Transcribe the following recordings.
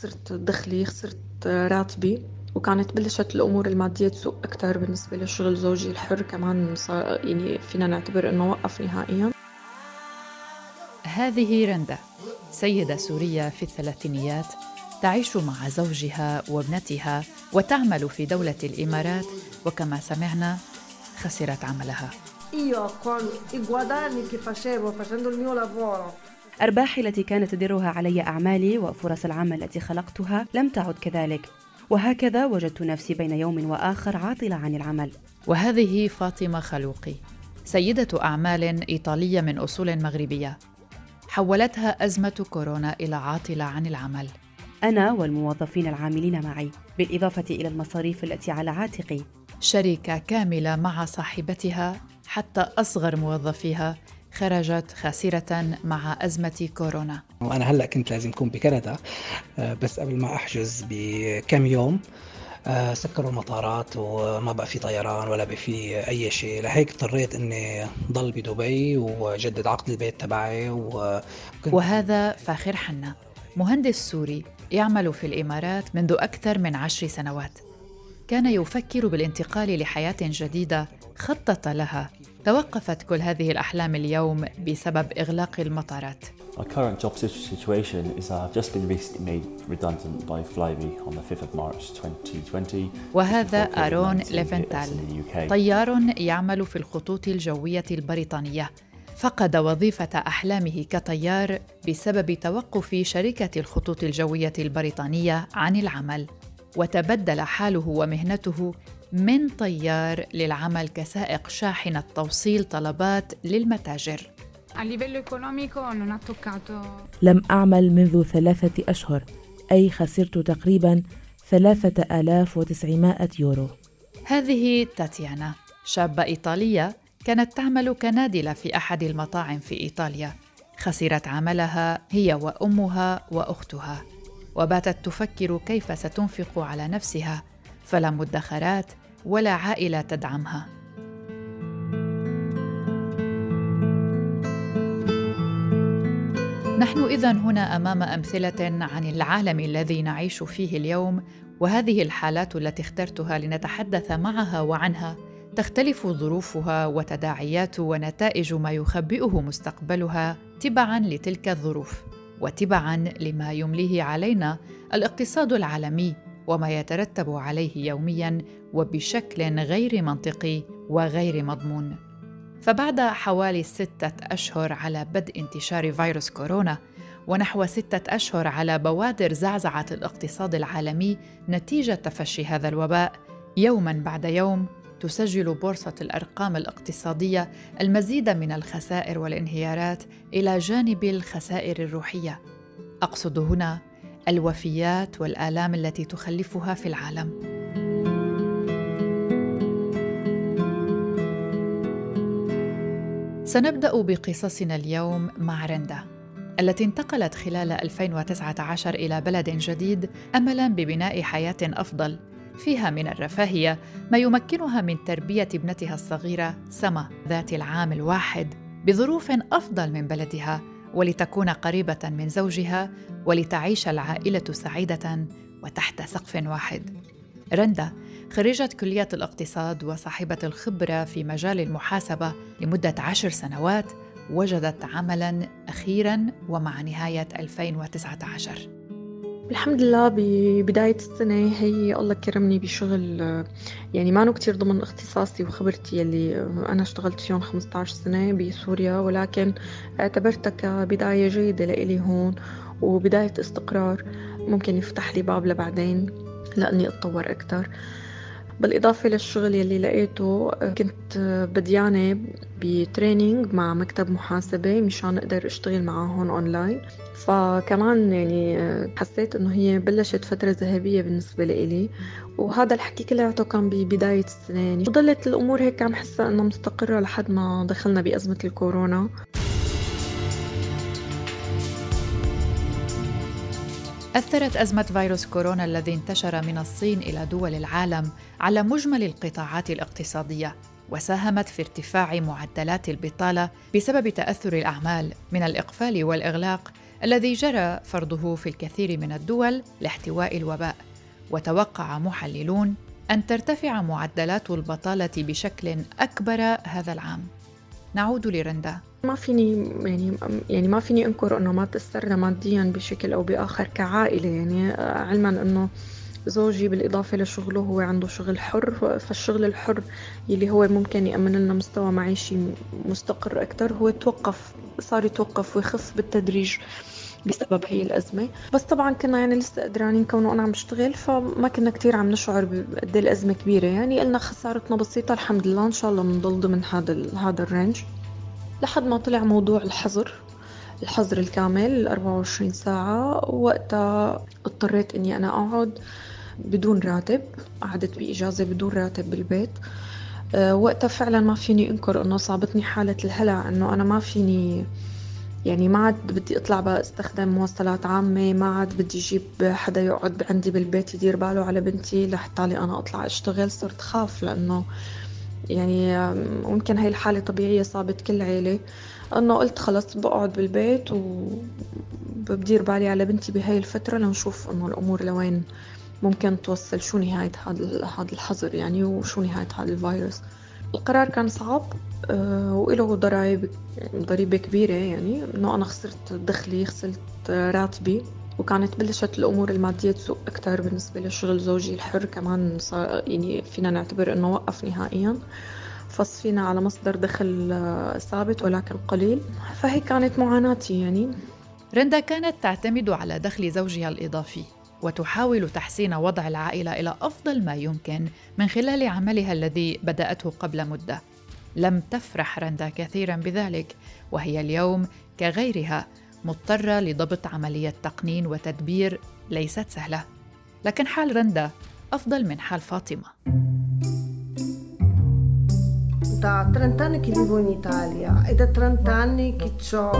خسرت دخلي خسرت راتبي. وكانت بلشت الأمور المادية تسوء أكثر بالنسبة لشغل زوجي الحر كمان صار يعني فينا نعتبر إنه وقف نهائيا. هذه رندا سيدة سورية في الثلاثينيات تعيش مع زوجها وابنتها وتعمل في دولة الإمارات وكما سمعنا خسرت عملها. أرباحي التي كانت تدرها علي أعمالي وفرص العمل التي خلقتها لم تعد كذلك. وهكذا وجدت نفسي بين يوم وآخر عاطلة عن العمل. وهذه فاطمة خلوقي سيدة أعمال إيطالية من أصول مغربية. حولتها أزمة كورونا إلى عاطلة عن العمل. أنا والموظفين العاملين معي بالإضافة إلى المصاريف التي على عاتقي. شركة كاملة مع صاحبتها حتى أصغر موظفيها خرجت خاسرة مع أزمة كورونا. وأنا هلأ كنت لازم أكون بكندا آه، بس قبل ما أحجز بكم يوم آه، سكروا المطارات وما بقى في طيران ولا بقى في أي شيء. لهيك اضطريت إني ضل بدبي وجدد عقد البيت تبعي و... وهذا فاخر حنا. مهندس سوري يعمل في الإمارات منذ أكثر من عشر سنوات. كان يفكر بالانتقال لحياة جديدة خطط لها. توقفت كل هذه الأحلام اليوم بسبب إغلاق المطارات. Current job situation is I've just been recently made redundant by Flybe on the 5th of March 2020. وهذا آرون ليفنتال طيار يعمل في الخطوط الجوية البريطانية فقد وظيفة أحلامه كطيار بسبب توقف شركة الخطوط الجوية البريطانية عن العمل وتبدل حاله ومهنته من طيار للعمل كسائق شاحنة توصيل طلبات للمتاجر. لم أعمل منذ ثلاثة أشهر أي خسرت تقريبا ثلاثة آلاف وتسعمائة يورو. هذه تاتيانا شابة إيطالية كانت تعمل كنادلة في أحد المطاعم في إيطاليا. خسرت عملها هي وأمها وأختها. وباتت تفكر كيف ستنفق على نفسها. فلا مدخرات ولا عائلة تدعمها. نحن اذا هنا أمام أمثلة عن العالم الذي نعيش فيه اليوم وهذه الحالات التي اخترتها لنتحدث معها وعنها تختلف ظروفها وتداعيات ونتائج ما يخبئه مستقبلها تبعا لتلك الظروف وتبعا لما يمليه علينا الاقتصاد العالمي وما يترتب عليه يوميا وبشكل غير منطقي وغير مضمون. فبعد حوالي ستة أشهر على بدء انتشار فيروس كورونا ونحو ستة أشهر على بوادر زعزعة الاقتصاد العالمي نتيجة تفشي هذا الوباء. يوما بعد يوم تسجل بورصة الأرقام الاقتصادية المزيد من الخسائر والانهيارات إلى جانب الخسائر الروحية. أقصد هنا الوفيات والآلام التي تخلفها في العالم. سنبدأ بقصصنا اليوم مع رندا التي انتقلت خلال 2019 إلى بلد جديد أملاً ببناء حياة أفضل فيها من الرفاهية ما يمكنها من تربية ابنتها الصغيرة سما ذات العام الواحد بظروف أفضل من بلدها ولتكون قريبة من زوجها ولتعيش العائلة سعيدة وتحت سقف واحد. رندا خريجة كلية الاقتصاد وصاحبة الخبرة في مجال المحاسبة لمدة عشر سنوات وجدت عملا أخيرا ومع نهاية 2019 الحمد لله ببداية السنة هي الله كرمني بشغل يعني ما كتير ضمن اختصاصي وخبرتي يلي أنا اشتغلت فيهم 15 سنة بسوريا ولكن اعتبرتها كبداية جيدة لإلي هون وبداية استقرار. ممكن يفتح لي باب لبعدين لأني أتطور أكتر. بالإضافة للشغل يلي لقيته كنت بديانة بتريننج مع مكتب محاسبة مشان أقدر أشتغل معاهم أونلاين فكمان يعني حسيت إنه هي بلشت فترة ذهبية بالنسبة لإلي. وهذا الحكي كلياته كان ببداية السنة. يعني وضلت الأمور هيك عم حسها إنها مستقرة لحد ما دخلنا بأزمة الكورونا. أثرت أزمة فيروس كورونا الذي انتشر من الصين إلى دول العالم على مجمل القطاعات الاقتصادية وساهمت في ارتفاع معدلات البطالة بسبب تأثر الأعمال من الإقفال والإغلاق الذي جرى فرضه في الكثير من الدول لاحتواء الوباء. وتوقع محللون أن ترتفع معدلات البطالة بشكل أكبر هذا العام. نعود لرندا. ما فيني يعني يعني ما فيني أنكر إنه ما تاثرنا ماديا بشكل أو بآخر كعائلة. يعني علما إنه زوجي بالإضافة لشغله هو عنده شغل حر فالشغل الحر يلي هو ممكن يأمن لنا مستوى معيشي مستقر أكثر هو توقف صار يتوقف ويخف بالتدريج. بسبب هي الأزمة. بس طبعا كنا يعني لسه قدرانين كونه أنا عم بشتغل فما كنا كتير عم نشعر بقد إيه الأزمة كبيرة. يعني قلنا خسارتنا بسيطة الحمد لله إن شاء الله بنضل ضمن هذا هذا الرينج. لحد ما طلع موضوع الحظر الحظر الكامل 24 ساعة. وقتها اضطريت إني أنا أقعد بدون راتب قعدت بإجازة بدون راتب بالبيت. أه وقتها فعلا ما فيني أنكر إنه صابتني حالة الهلع إنه أنا ما فيني يعني ما عاد بدي اطلع بقى استخدم مواصلات عامة ما عاد بدي أجيب حدا يقعد عندي بالبيت يدير باله على بنتي لحتى لي أنا أطلع أشتغل. صرت خاف لأنه يعني ممكن هاي الحالة طبيعية صابت كل عيلة. انه قلت خلص بقعد بالبيت وبدير بالي على بنتي بهاي الفترة لنشوف إنه الأمور لوين ممكن توصل شو نهاية هذا هذا الحظر يعني وشو نهاية هذا الفيروس. القرار كان صعب. آه، وله ضرائب ضريبة كبيرة يعني. إنه أنا خسرت دخلي خسرت راتبي وكانت بلشت الأمور المادية تسوء أكثر بالنسبة لشغل زوجي الحر كمان صار يعني فينا نعتبر إنه وقف نهائيا. فصفينا على مصدر دخل آه، ثابت ولكن قليل. فهي كانت معاناتي يعني. رندا كانت تعتمد على دخل زوجها الإضافي وتحاول تحسين وضع العائلة إلى أفضل ما يمكن من خلال عملها الذي بدأته قبل مدة. لم تفرح رندا كثيرا بذلك وهي اليوم كغيرها مضطرة لضبط عملية تقنين وتدبير ليست سهلة. لكن حال رندا أفضل من حال فاطمة. Da 30 anni che vivo in Italia e da 30 anni che ho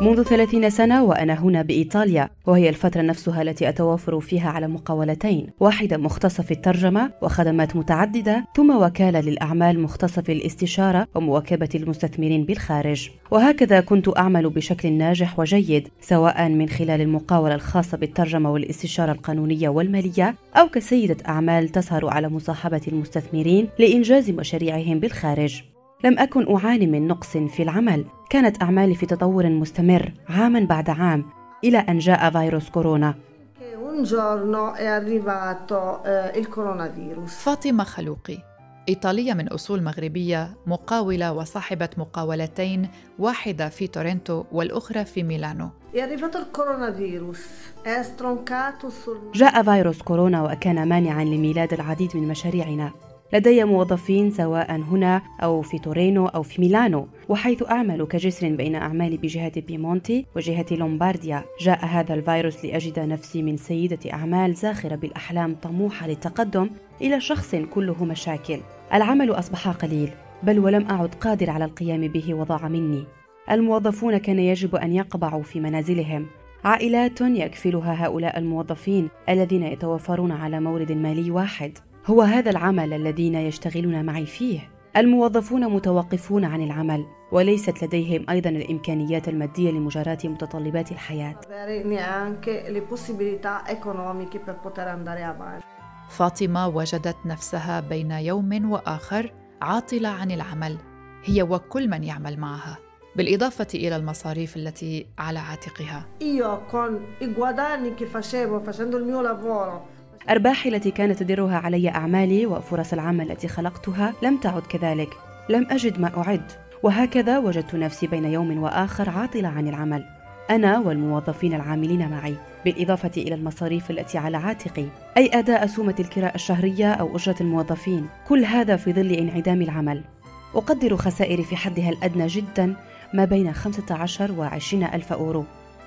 منذ 30 سنة وأنا هنا بإيطاليا وهي الفترة نفسها التي أتوافر فيها على مقاولتين واحدة مختصة في الترجمة وخدمات متعددة ثم وكالة للأعمال مختصة في الاستشارة ومواكبة المستثمرين بالخارج. وهكذا كنت أعمل بشكل ناجح وجيد سواء من خلال المقاولة الخاصة بالترجمة والاستشارة القانونية والمالية أو كسيدة أعمال تسهر على مصاحبة المستثمرين لإنجاز مشاريعهم بالخارج. لم أكن أعاني من نقص في العمل. كانت أعمالي في تطور مستمر عاما بعد عام إلى أن جاء فيروس كورونا. فاطمة خلوقي إيطالية من أصول مغربية مقاولة وصاحبة مقاولتين واحدة في تورنتو والأخرى في ميلانو. جاء فيروس كورونا وكان مانعا لميلاد العديد من مشاريعنا. لدي موظفين سواء هنا أو في تورينو أو في ميلانو وحيث أعمل كجسر بين أعمالي بجهة بيمونتي وجهة لومبارديا. جاء هذا الفيروس لأجد نفسي من سيدة أعمال زاخرة بالأحلام طموحة للتقدم إلى شخص كله مشاكل. العمل أصبح قليل بل ولم أعد قادر على القيام به وضاع مني. الموظفون كان يجب أن يقبعوا في منازلهم. عائلات يكفلها هؤلاء الموظفين الذين يتوفرون على مورد مالي واحد. هو هذا العمل الذين يشتغلون معي فيه. الموظفون متوقفون عن العمل وليست لديهم أيضا الإمكانيات المادية لمجاراة متطلبات الحياة. فاطمة وجدت نفسها بين يوم وآخر عاطلة عن العمل هي وكل من يعمل معها بالإضافة إلى المصاريف التي على عاتقها. أرباحي التي كانت تدرها علي أعمالي وفرص العمل التي خلقتها لم تعد كذلك. لم أجد ما أعد وهكذا وجدت نفسي بين يوم وآخر عاطلة عن العمل. أنا والموظفين العاملين معي بالإضافة إلى المصاريف التي على عاتقي. أي أداء سومة الكراء الشهرية أو أجرة الموظفين كل هذا في ظل انعدام العمل. أقدر خسائري في حدها الأدنى جدا ما بين 15 و 20 ألف أورو.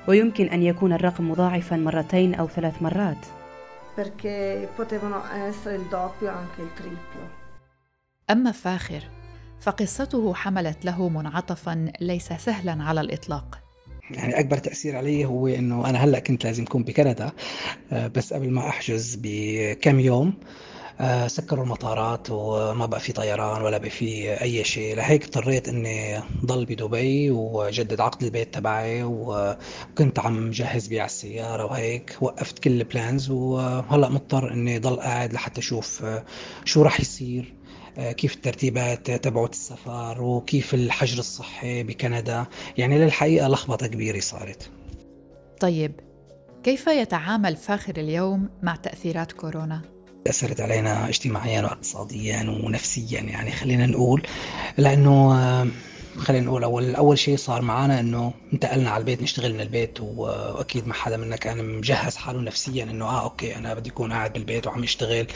ويمكن أن يكون الرقم مضاعفا مرتين أو ثلاث مرات. Perché potevano essere il doppio anche il triplo. أما فاخر فقصته حملت له منعطفا ليس سهلا على الإطلاق يعني أكبر تأثير علي هو إنه أنا هلأ كنت لازم أكون بكندا آه، بس قبل ما أحجز بكم يوم سكروا المطارات وما بقى في طيران ولا بقى في أي شيء. لهيك اضطريت إني ضل بدبي وجدد عقد البيت تبعي وكنت عم جهز بيع السيارة وهيك. وقفت كل البلانز وهلأ مضطر إني ضل قاعد لحتى أشوف آه، شو راح يصير آه، كيف الترتيبات تبعت السفر وكيف الحجر الصحي بكندا. يعني للحقيقة لخبطة كبيرة صارت. طيب كيف يتعامل فاخر اليوم مع تأثيرات كورونا؟ أثرت علينا اجتماعيا واقتصاديا ونفسيا. يعني خلينا نقول لأنه آه، خلينا نقول أول أول شيء صار معنا إنه انتقلنا على البيت نشتغل من البيت وأكيد ما حدا منا كان مجهز حاله نفسيا إنه آه أوكي أنا بدي أكون قاعد بالبيت وعم اشتغل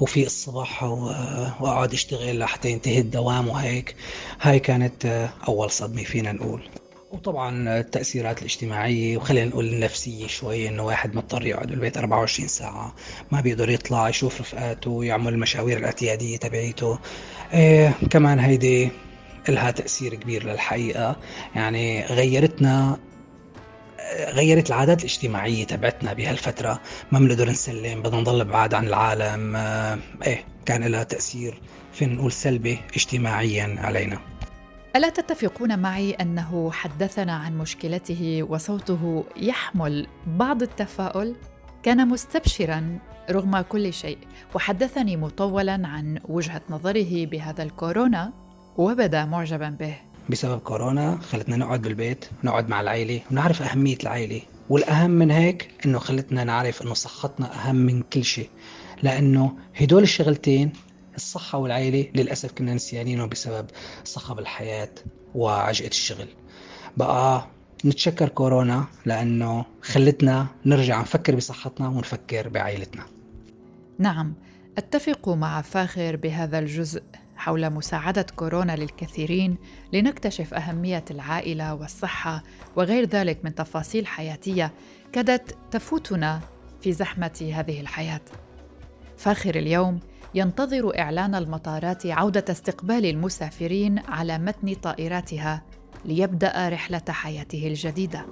وفي الصبح وأقعد اشتغل لحتى ينتهي الدوام وهيك. هاي كانت آه، أول صدمة فينا نقول. وطبعا التأثيرات الاجتماعية وخلينا نقول النفسية شوي إنه واحد مضطر يقعد بالبيت 24 ساعة ما بيقدر يطلع يشوف رفقاته يعمل المشاوير الاعتيادية تبعيته. إيه كمان هيدي لها تأثير كبير للحقيقة. يعني غيرتنا غيرت العادات الاجتماعية تبعتنا بهالفترة. ما بنقدر نسلم بدنا نضل بعاد عن العالم. إيه كان لها تأثير فينا نقول سلبي اجتماعيا علينا. ألا تتفقون معي أنه حدثنا عن مشكلته وصوته يحمل بعض التفاؤل؟ كان مستبشرا رغم كل شيء وحدثني مطولا عن وجهة نظره بهذا الكورونا وبدأ معجبا به بسبب كورونا خلتنا نقعد بالبيت ونقعد مع العيلة ونعرف أهمية العيلة والأهم من هيك إنه خلتنا نعرف إنه صحتنا أهم من كل شيء لأنه هدول الشغلتين الصحة والعيلة للأسف كنا نسيانينه بسبب صخب الحياة وعجقة الشغل. بقى نتشكر كورونا لأنه خلتنا نرجع نفكر بصحتنا ونفكر بعائلتنا. نعم أتفق مع فاخر بهذا الجزء. حول مساعدة كورونا للكثيرين لنكتشف أهمية العائلة والصحة وغير ذلك من تفاصيل حياتية كادت تفوتنا في زحمة هذه الحياة. فاخر اليوم ينتظر إعلان المطارات عودة استقبال المسافرين على متن طائراتها ليبدأ رحلة حياته الجديدة.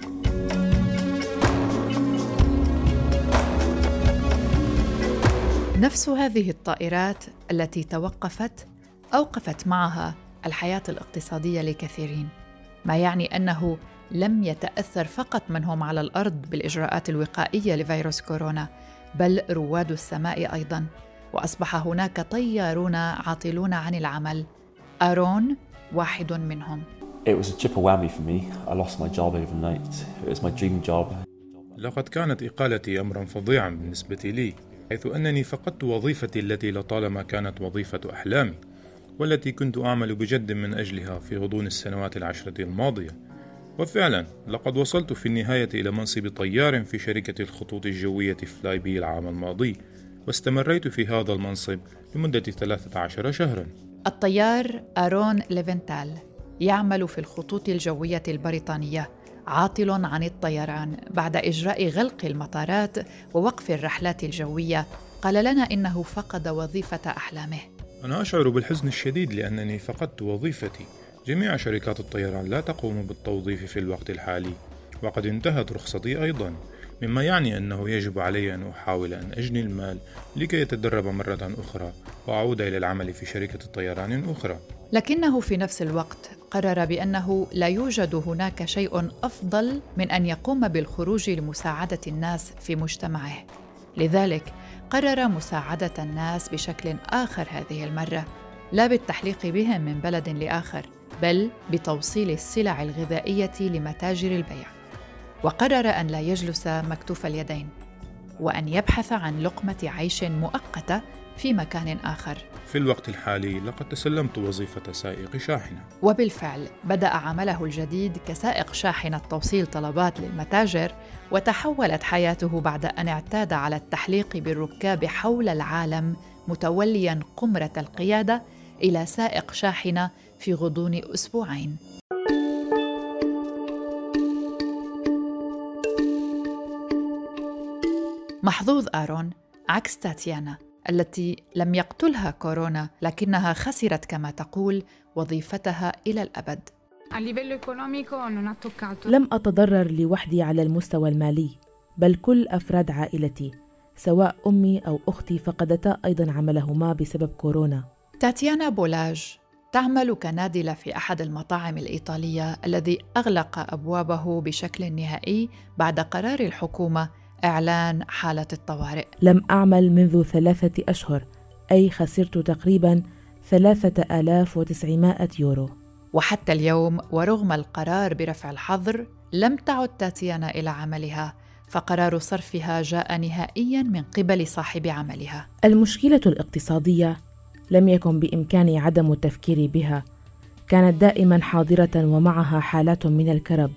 نفس هذه الطائرات التي توقفت أوقفت معها الحياة الاقتصادية لكثيرين ما يعني أنه لم يتأثر فقط من هم على الأرض بالإجراءات الوقائية لفيروس كورونا بل رواد السماء أيضا وأصبح هناك طيارون عاطلون عن العمل أرون واحد منهم It was a whammy for me. I lost my job overnight. It was my dream job. لقد كانت إقالتي أمرا فظيعا بالنسبة لي حيث أنني فقدت وظيفتي التي لطالما كانت وظيفة أحلامي والتي كنت أعمل بجد من أجلها في غضون السنوات العشرة الماضية وفعلا لقد وصلت في النهاية إلى منصب طيار في شركة الخطوط الجوية Flybe العام الماضي واستمريت في هذا المنصب لمدة 13 شهرا. الطيار أرون ليفنتال يعمل في الخطوط الجوية البريطانية عاطل عن الطيران بعد إجراء غلق المطارات ووقف الرحلات الجوية. قال لنا إنه فقد وظيفة أحلامه. أنا أشعر بالحزن الشديد لأنني فقدت وظيفتي. جميع شركات الطيران لا تقوم بالتوظيف في الوقت الحالي وقد انتهت رخصتي أيضا. مما يعني أنه يجب علي أن أحاول أن أجني المال لكي يتدرب مرة أخرى وأعود إلى العمل في شركة طيران أخرى لكنه في نفس الوقت قرر بأنه لا يوجد هناك شيء أفضل من أن يقوم بالخروج لمساعدة الناس في مجتمعه لذلك قرر مساعدة الناس بشكل آخر هذه المرة، لا بالتحليق بهم من بلد لآخر، بل بتوصيل السلع الغذائية لمتاجر البيع. وقرر أن لا يجلس مكتوف اليدين، وأن يبحث عن لقمة عيش مؤقتة في مكان آخر. في الوقت الحالي لقد تسلمت وظيفة سائق شاحنة. وبالفعل بدأ عمله الجديد كسائق شاحنة توصيل طلبات للمتاجر وتحولت حياته بعد أن اعتاد على التحليق بالركاب حول العالم متوليا قمرة القيادة إلى سائق شاحنة في غضون أسبوعين محظوظ آرون عكس تاتيانا التي لم يقتلها كورونا لكنها خسرت كما تقول وظيفتها إلى الأبد. لم أتضرر لوحدي على المستوى المالي بل كل أفراد عائلتي سواء أمي أو أختي فقدتا أيضا عملهما بسبب كورونا. تاتيانا بولاج تعمل كنادلة في أحد المطاعم الإيطالية الذي أغلق أبوابه بشكل نهائي بعد قرار الحكومة إعلان حالة الطوارئ. لم أعمل منذ ثلاثة أشهر أي خسرت تقريبا ثلاثة آلاف وتسعمائة يورو. وحتى اليوم ورغم القرار برفع الحظر لم تعد تاتيانا إلى عملها فقرار صرفها جاء نهائيا من قبل صاحب عملها. المشكلة الاقتصادية لم يكن بإمكاني عدم التفكير بها. كانت دائما حاضرة ومعها حالات من الكرب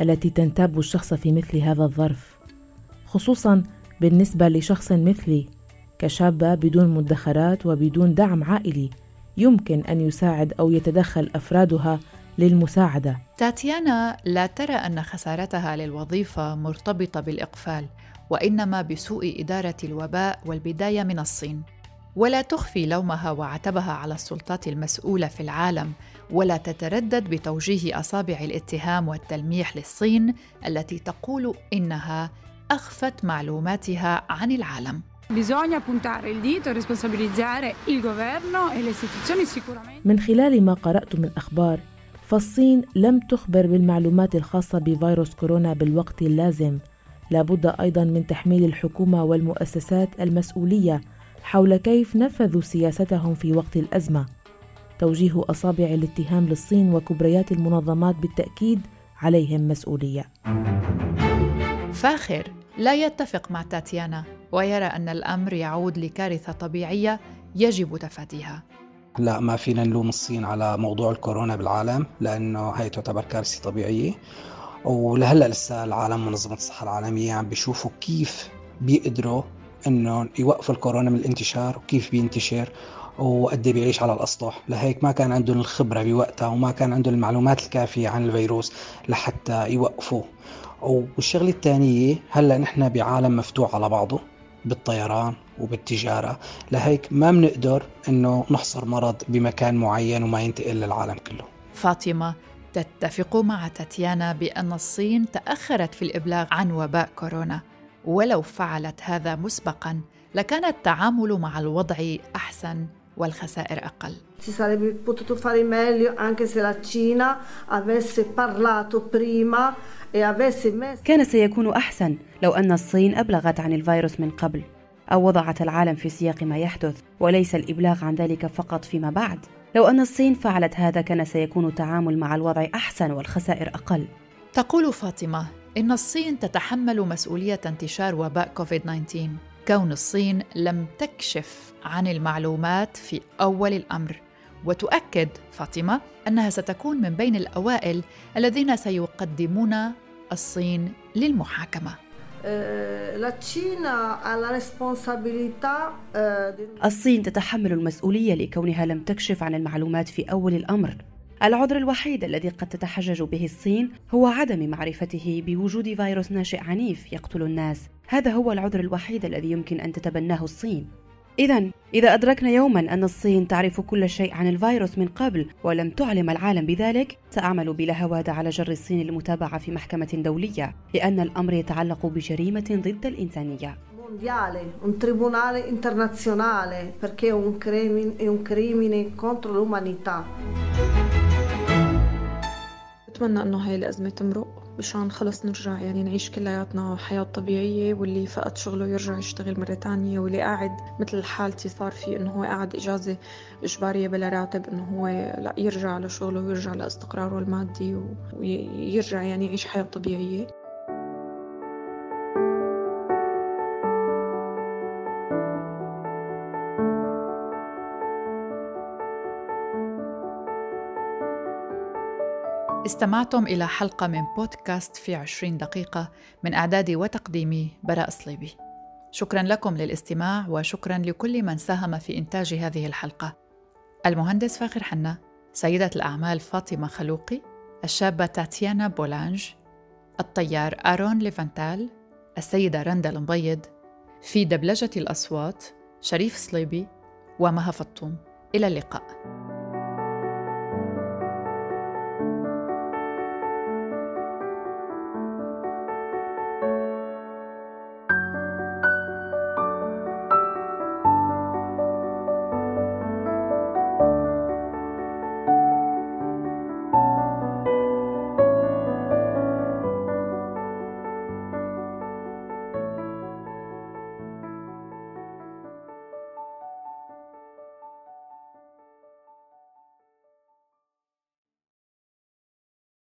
التي تنتاب الشخص في مثل هذا الظرف. خصوصا بالنسبة لشخص مثلي كشابة بدون مدخرات وبدون دعم عائلي يمكن أن يساعد أو يتدخل أفرادها للمساعدة. تاتيانا لا ترى أن خسارتها للوظيفة مرتبطة بالإقفال، وإنما بسوء إدارة الوباء والبداية من الصين. ولا تخفي لومها وعتبها على السلطات المسؤولة في العالم، ولا تتردد بتوجيه أصابع الاتهام والتلميح للصين التي تقول إنها أخفت معلوماتها عن العالم. E e. من خلال ما قرأت من أخبار فالصين لم تخبر بالمعلومات الخاصة بفيروس كورونا بالوقت اللازم لابد أيضا من تحميل الحكومة والمؤسسات المسؤولية حول كيف نفذوا سياستهم في وقت الأزمة توجيه أصابع الاتهام للصين وكبريات المنظمات بالتأكيد عليهم مسؤولية فاخر لا يتفق مع تاتيانا ويرى أن الأمر يعود لكارثة طبيعية يجب تفاديها. لا ما فينا نلوم الصين على موضوع الكورونا بالعالم لأنه هي تعتبر كارثة طبيعية. ولهلأ لسه العالم منظمة الصحة العالمية عم بيشوفوا كيف بيقدروا إنه يوقفوا الكورونا من الانتشار وكيف بينتشر وقد إيه بيعيش على الأسطح. لهيك ما كان عندهم الخبرة بوقتها وما كان عندهم المعلومات الكافية عن الفيروس لحتى يوقفوه. والشغله الثانية هلأ نحن بعالم مفتوح على بعضه بالطيران وبالتجارة. لهيك ما بنقدر أنه نحصر مرض بمكان معين وما ينتقل للعالم كله. فاطمة تتفق مع تاتيانا بأن الصين تأخرت في الإبلاغ عن وباء كورونا. ولو فعلت هذا مسبقا لكان التعامل مع الوضع أحسن. والخسائر أقل. Si sarebbe potuto fare meglio anche se la Cina avesse parlato prima كان سيكون أحسن لو أن الصين أبلغت عن الفيروس من قبل أو وضعت العالم في سياق ما يحدث وليس الإبلاغ عن ذلك فقط فيما بعد. لو أن الصين فعلت هذا كان سيكون التعامل مع الوضع أحسن والخسائر أقل. تقول فاطمة إن الصين تتحمل مسؤولية انتشار وباء كوفيد 19 كون الصين لم تكشف عن المعلومات في أول الأمر. وتؤكد فاطمة أنها ستكون من بين الأوائل الذين سيقدمون الصين للمحاكمة. الصين تتحمل المسؤولية لكونها لم تكشف عن المعلومات في أول الأمر. العذر الوحيد الذي قد تتحجج به الصين هو عدم معرفته بوجود فيروس ناشئ عنيف يقتل الناس. هذا هو العذر الوحيد الذي يمكن أن تتبناه الصين. إذا إذا أدركنا يوما أن الصين تعرف كل شيء عن الفيروس من قبل ولم تعلم العالم بذلك سأعمل بلا هوادة على جر الصين للمتابعة في محكمة دولية لأن الأمر يتعلق بجريمة ضد الإنسانية. Mondiale, un tribunale internazionale, perché è un crimine, è un crimine contro l'umanità. بتمنى أنه هاي الأزمة تمرق. مشان خلص نرجع يعني نعيش كلياتنا حياة طبيعية واللي فقد شغله يرجع يشتغل مرة تانية واللي قاعد مثل حالتي صار فيه إنه هو قاعد إجازة إجبارية بلا راتب إنه هو لا يرجع لشغله ويرجع لأستقراره المادي ويرجع يعني يعيش حياة طبيعية. استمعتم إلى حلقة من بودكاست في عشرين دقيقة من إعدادي وتقديمي براء صليبي. شكرا لكم للاستماع وشكرا لكل من ساهم في إنتاج هذه الحلقة. المهندس فاخر حنا سيدة الأعمال فاطمة خلوقي الشابة تاتيانا بولانج الطيار آرون ليفانتال السيدة رندا المبيض في دبلجة الأصوات شريف صليبي ومها فطوم. إلى اللقاء.